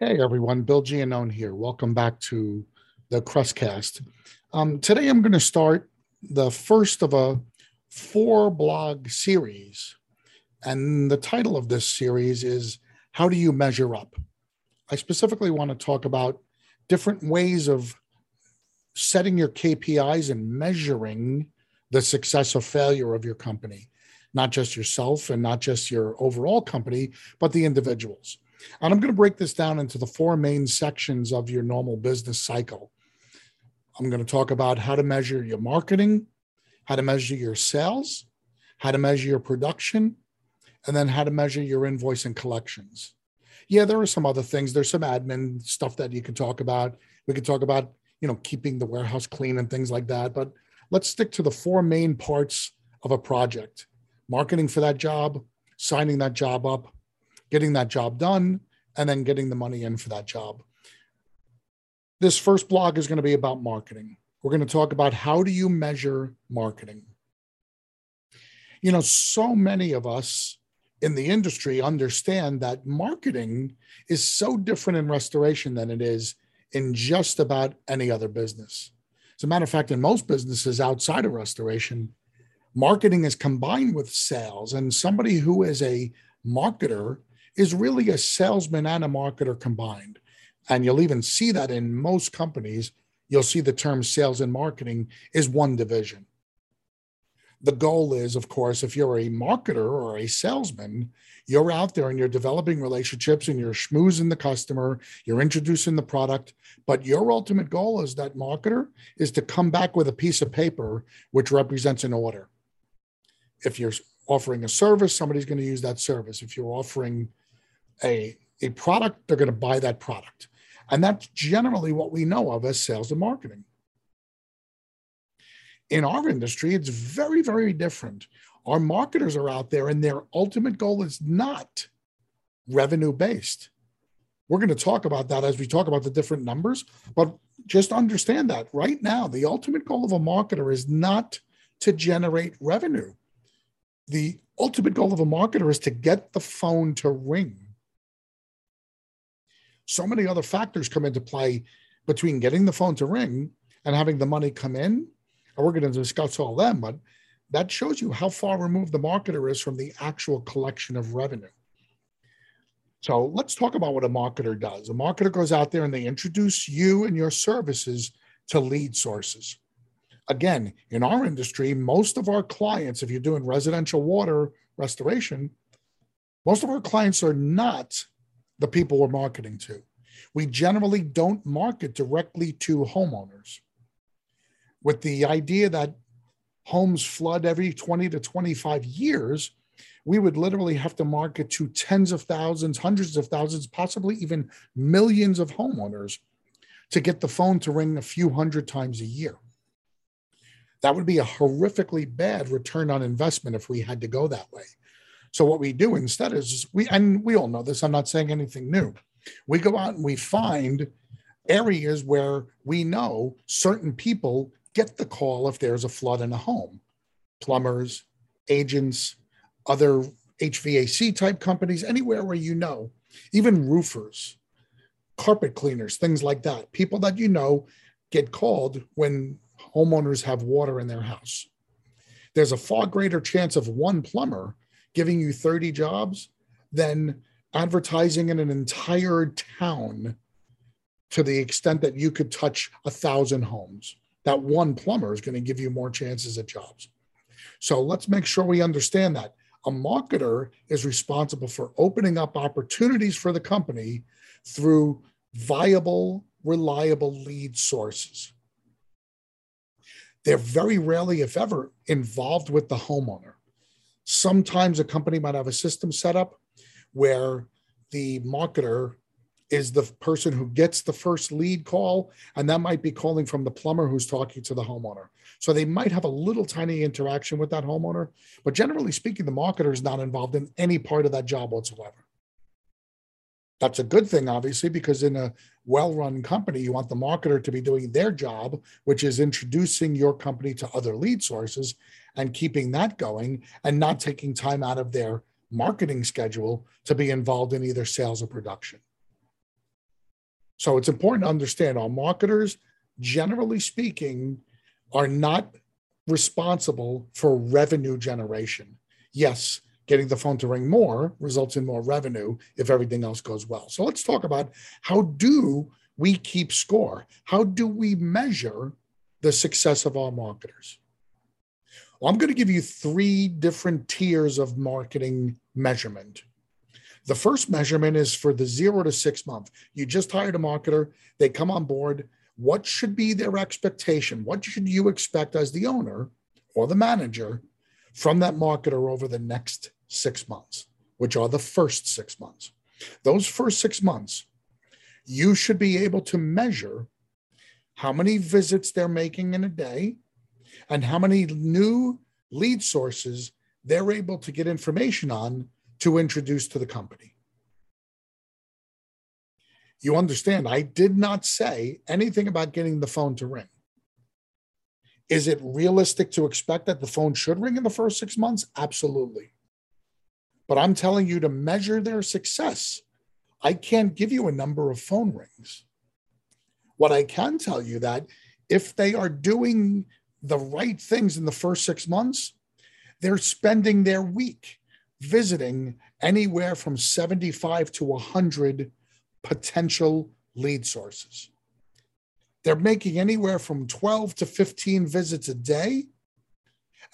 Hey everyone, Bill Giannone here. Welcome back to the Crestcast. Um, today I'm going to start the first of a four blog series. And the title of this series is How Do You Measure Up? I specifically want to talk about different ways of setting your KPIs and measuring the success or failure of your company, not just yourself and not just your overall company, but the individuals. And I'm going to break this down into the four main sections of your normal business cycle. I'm going to talk about how to measure your marketing, how to measure your sales, how to measure your production, and then how to measure your invoice and collections. Yeah, there are some other things. There's some admin stuff that you can talk about. We can talk about, you know, keeping the warehouse clean and things like that. But let's stick to the four main parts of a project marketing for that job, signing that job up, getting that job done, and then getting the money in for that job. This first blog is going to be about marketing. We're going to talk about how do you measure marketing. You know, so many of us in the industry understand that marketing is so different in restoration than it is in just about any other business. As a matter of fact, in most businesses outside of restoration, marketing is combined with sales. And somebody who is a marketer is really a salesman and a marketer combined. And you'll even see that in most companies, you'll see the term sales and marketing is one division. The goal is, of course, if you're a marketer or a salesman, you're out there and you're developing relationships and you're schmoozing the customer, you're introducing the product. But your ultimate goal as that marketer is to come back with a piece of paper which represents an order. If you're offering a service, somebody's going to use that service. If you're offering a, a product, they're going to buy that product. And that's generally what we know of as sales and marketing. In our industry, it's very, very different. Our marketers are out there, and their ultimate goal is not revenue based. We're going to talk about that as we talk about the different numbers, but just understand that right now, the ultimate goal of a marketer is not to generate revenue. The ultimate goal of a marketer is to get the phone to ring so many other factors come into play between getting the phone to ring and having the money come in. And we're going to discuss all them, but that shows you how far removed the marketer is from the actual collection of revenue. So let's talk about what a marketer does. A marketer goes out there and they introduce you and your services to lead sources. Again, in our industry, most of our clients, if you're doing residential water restoration, most of our clients are not the people we're marketing to. We generally don't market directly to homeowners with the idea that homes flood every 20 to 25 years. We would literally have to market to tens of thousands, hundreds of thousands, possibly even millions of homeowners to get the phone to ring a few hundred times a year. That would be a horrifically bad return on investment if we had to go that way. So what we do instead is we and we all know this. I'm not saying anything new. We go out and we find areas where we know certain people get the call if there's a flood in a home. Plumbers, agents, other HVAC type companies, anywhere where you know, even roofers, carpet cleaners, things like that. People that you know get called when homeowners have water in their house. There's a far greater chance of one plumber giving you 30 jobs than advertising in an entire town to the extent that you could touch a thousand homes. That one plumber is going to give you more chances at jobs. So let's make sure we understand that. A marketer is responsible for opening up opportunities for the company through viable, reliable lead sources. They're very rarely, if ever, involved with the homeowner. Sometimes a company might have a system set up where the marketer is the person who gets the first lead call, and that might be calling from the plumber who's talking to the homeowner. So they might have a little tiny interaction with that homeowner, but generally speaking, the marketer is not involved in any part of that job whatsoever. That's a good thing, obviously, because in a well run company, you want the marketer to be doing their job, which is introducing your company to other lead sources and keeping that going and not taking time out of their marketing schedule to be involved in either sales or production. So it's important to understand our marketers, generally speaking, are not responsible for revenue generation. Yes, getting the phone to ring more results in more revenue if everything else goes well. So let's talk about how do we keep score? How do we measure the success of our marketers? Well, I'm going to give you three different tiers of marketing measurement. The first measurement is for the zero to six month. You just hired a marketer, they come on board. What should be their expectation? What should you expect as the owner or the manager from that marketer over the next six months, which are the first six months? Those first six months, you should be able to measure how many visits they're making in a day and how many new lead sources they're able to get information on to introduce to the company. You understand, I did not say anything about getting the phone to ring. Is it realistic to expect that the phone should ring in the first six months? Absolutely. But I'm telling you to measure their success. I can't give you a number of phone rings. What I can tell you that if they are doing the right things in the first six months, they're spending their week visiting anywhere from 75 to 100 potential lead sources. They're making anywhere from 12 to 15 visits a day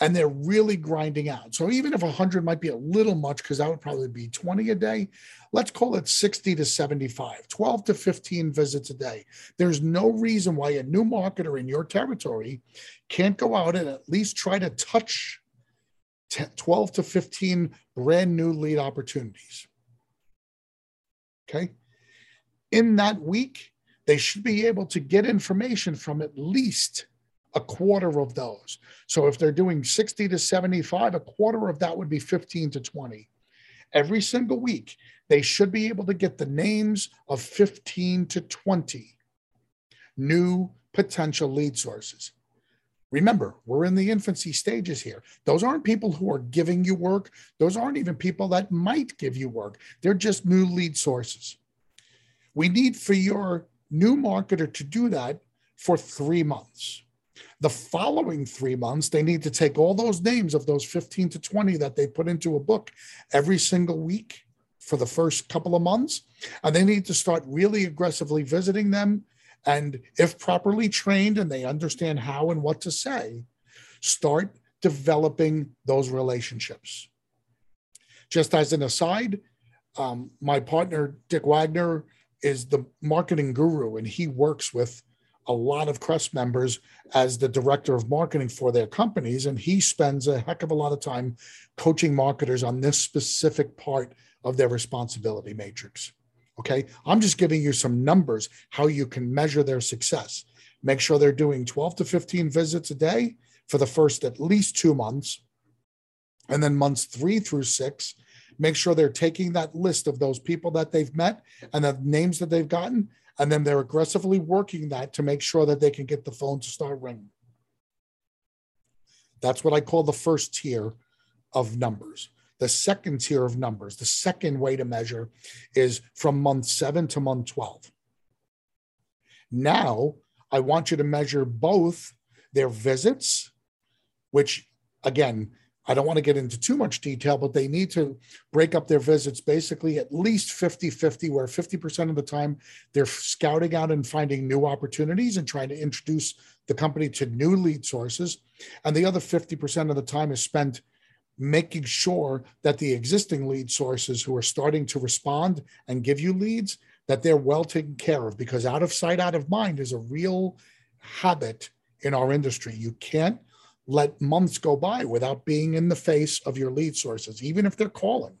and they're really grinding out. So even if 100 might be a little much, because that would probably be 20 a day, let's call it 60 to 75, 12 to 15 visits a day. There's no reason why a new marketer in your territory can't go out and at least try to touch 12 to 15 brand new lead opportunities. Okay. In that week, they should be able to get information from at least a quarter of those. So if they're doing 60 to 75, a quarter of that would be 15 to 20. Every single week, they should be able to get the names of 15 to 20 new potential lead sources. Remember, we're in the infancy stages here. Those aren't people who are giving you work. Those aren't even people that might give you work. They're just new lead sources. We need for your new marketer to do that for three months. The following three months, they need to take all those names of those 15 to 20 that they put into a book every single week for the first couple of months. And they need to start really aggressively visiting them and if properly trained and they understand how and what to say, start developing those relationships. Just as an aside, um, my partner, Dick Wagner, is the marketing guru, and he works with a lot of Crest members as the director of marketing for their companies. And he spends a heck of a lot of time coaching marketers on this specific part of their responsibility matrix. Okay. I'm just giving you some numbers how you can measure their success. Make sure they're doing 12 to 15 visits a day for the first at least two months. And then months three through six, make sure they're taking that list of those people that they've met and the names that they've gotten. And then they're aggressively working that to make sure that they can get the phone to start ringing. That's what I call the first tier of numbers. The second tier of numbers, the second way to measure is from month seven to month 12. Now, I want you to measure both their visits, which again, I don't want to get into too much detail, but they need to break up their visits basically at least 50 50, where 50% of the time they're scouting out and finding new opportunities and trying to introduce the company to new lead sources. And the other 50% of the time is spent making sure that the existing lead sources who are starting to respond and give you leads that they're well taken care of because out of sight out of mind is a real habit in our industry you can't let months go by without being in the face of your lead sources even if they're calling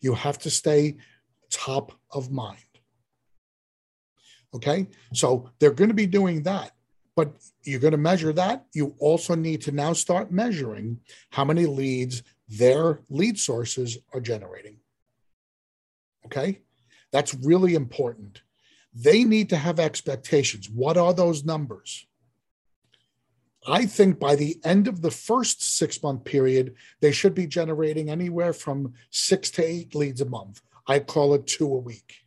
you have to stay top of mind okay so they're going to be doing that but you're going to measure that you also need to now start measuring how many leads their lead sources are generating. Okay. That's really important. They need to have expectations. What are those numbers? I think by the end of the first six month period, they should be generating anywhere from six to eight leads a month. I call it two a week.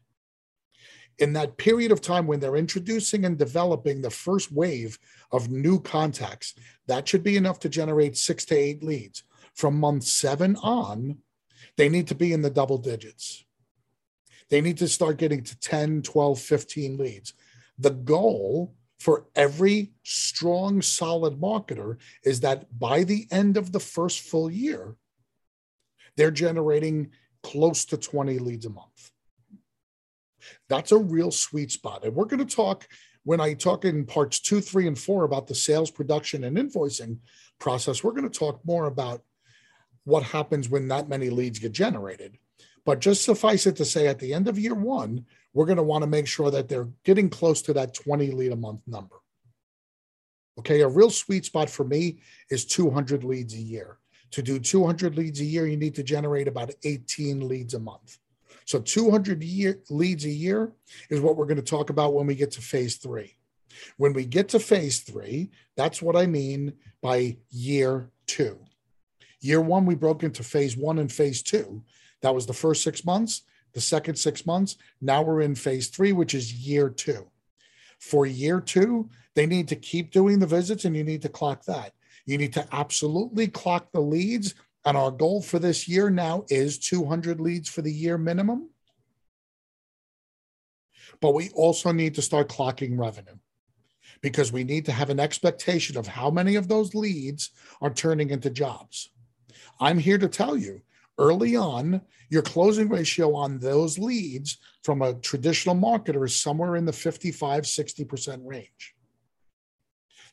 in that period of time when they're introducing and developing the first wave of new contacts, that should be enough to generate six to eight leads. From month seven on, they need to be in the double digits. They need to start getting to 10, 12, 15 leads. The goal for every strong, solid marketer is that by the end of the first full year, they're generating close to 20 leads a month. That's a real sweet spot. And we're going to talk when I talk in parts two, three, and four about the sales, production, and invoicing process. We're going to talk more about what happens when that many leads get generated. But just suffice it to say, at the end of year one, we're going to want to make sure that they're getting close to that 20 lead a month number. Okay, a real sweet spot for me is 200 leads a year. To do 200 leads a year, you need to generate about 18 leads a month. So 200 year, leads a year is what we're going to talk about when we get to phase three. When we get to phase three, that's what I mean by year two. Year one, we broke into phase one and phase two. That was the first six months, the second six months. Now we're in phase three, which is year two. For year two, they need to keep doing the visits and you need to clock that. You need to absolutely clock the leads. And our goal for this year now is 200 leads for the year minimum. But we also need to start clocking revenue because we need to have an expectation of how many of those leads are turning into jobs. I'm here to tell you early on, your closing ratio on those leads from a traditional marketer is somewhere in the 55, 60% range.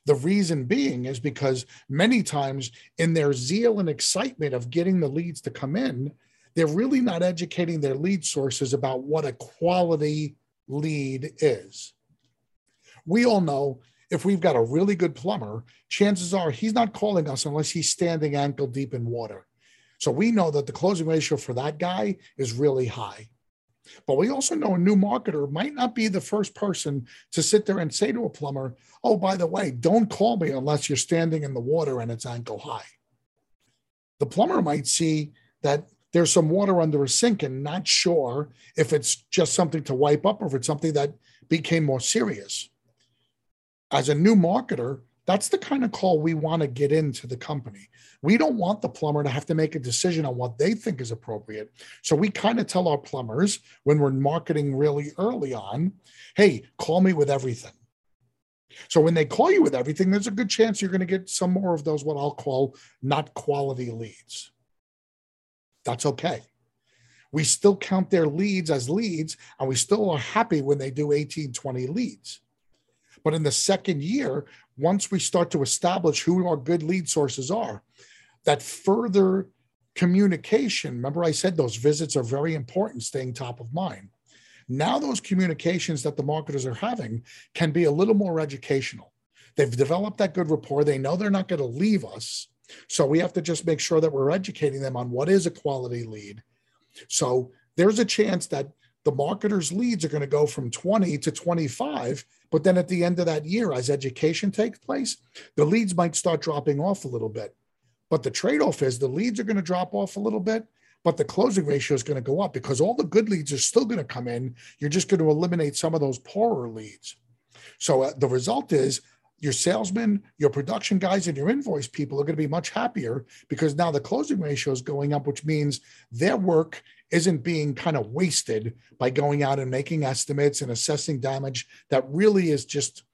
The reason being is because many times, in their zeal and excitement of getting the leads to come in, they're really not educating their lead sources about what a quality lead is. We all know if we've got a really good plumber, chances are he's not calling us unless he's standing ankle deep in water. So we know that the closing ratio for that guy is really high. But we also know a new marketer might not be the first person to sit there and say to a plumber, Oh, by the way, don't call me unless you're standing in the water and it's ankle high. The plumber might see that there's some water under a sink and not sure if it's just something to wipe up or if it's something that became more serious. As a new marketer, that's the kind of call we want to get into the company. We don't want the plumber to have to make a decision on what they think is appropriate. So we kind of tell our plumbers when we're marketing really early on, hey, call me with everything. So when they call you with everything, there's a good chance you're going to get some more of those, what I'll call not quality leads. That's okay. We still count their leads as leads, and we still are happy when they do 18, 20 leads. But in the second year, once we start to establish who our good lead sources are, that further communication, remember I said those visits are very important, staying top of mind. Now, those communications that the marketers are having can be a little more educational. They've developed that good rapport. They know they're not going to leave us. So we have to just make sure that we're educating them on what is a quality lead. So there's a chance that the marketers' leads are going to go from 20 to 25 but then at the end of that year, as education takes place, the leads might start dropping off a little bit. But the trade off is the leads are going to drop off a little bit, but the closing ratio is going to go up because all the good leads are still going to come in. You're just going to eliminate some of those poorer leads. So uh, the result is your salesmen, your production guys, and your invoice people are going to be much happier because now the closing ratio is going up, which means their work isn't being kind of wasted by going out and making estimates and assessing damage that really is just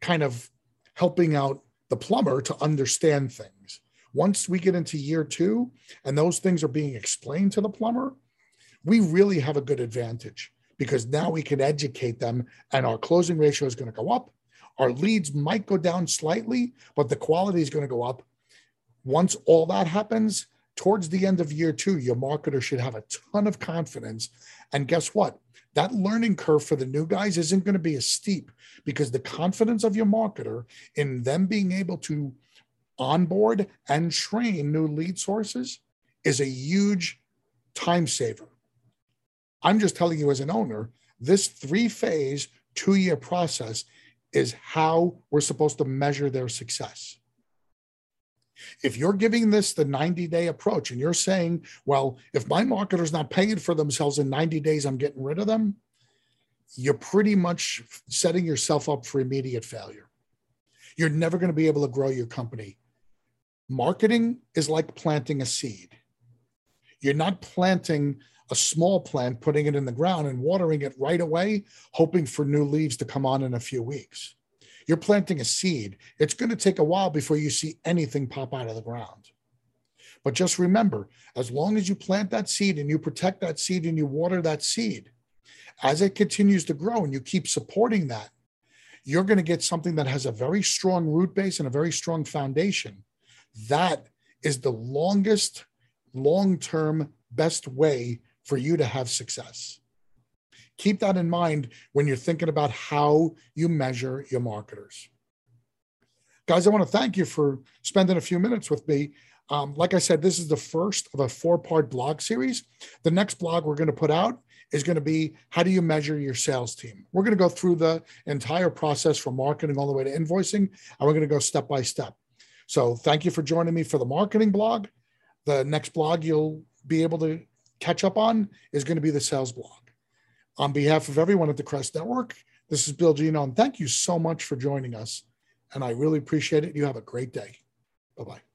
kind of helping out the plumber to understand things. Once we get into year two and those things are being explained to the plumber, we really have a good advantage because now we can educate them and our closing ratio is going to go up. Our leads might go down slightly, but the quality is going to go up. Once all that happens, towards the end of year two, your marketer should have a ton of confidence. And guess what? That learning curve for the new guys isn't going to be as steep because the confidence of your marketer in them being able to onboard and train new lead sources is a huge time saver. I'm just telling you as an owner, this three phase, two year process is how we're supposed to measure their success. If you're giving this the 90 day approach and you're saying, well, if my marketer's not paying for themselves in 90 days, I'm getting rid of them, you're pretty much setting yourself up for immediate failure. You're never going to be able to grow your company. Marketing is like planting a seed. You're not planting a small plant, putting it in the ground and watering it right away, hoping for new leaves to come on in a few weeks. You're planting a seed. It's going to take a while before you see anything pop out of the ground. But just remember, as long as you plant that seed and you protect that seed and you water that seed, as it continues to grow and you keep supporting that, you're going to get something that has a very strong root base and a very strong foundation. That is the longest, long term, best way for you to have success. Keep that in mind when you're thinking about how you measure your marketers. Guys, I want to thank you for spending a few minutes with me. Um, like I said, this is the first of a four part blog series. The next blog we're going to put out is going to be how do you measure your sales team? We're going to go through the entire process from marketing all the way to invoicing, and we're going to go step by step. So thank you for joining me for the marketing blog. The next blog you'll be able to catch up on is going to be the sales blog. On behalf of everyone at the Crest Network, this is Bill Gino, and thank you so much for joining us. And I really appreciate it. You have a great day. Bye bye.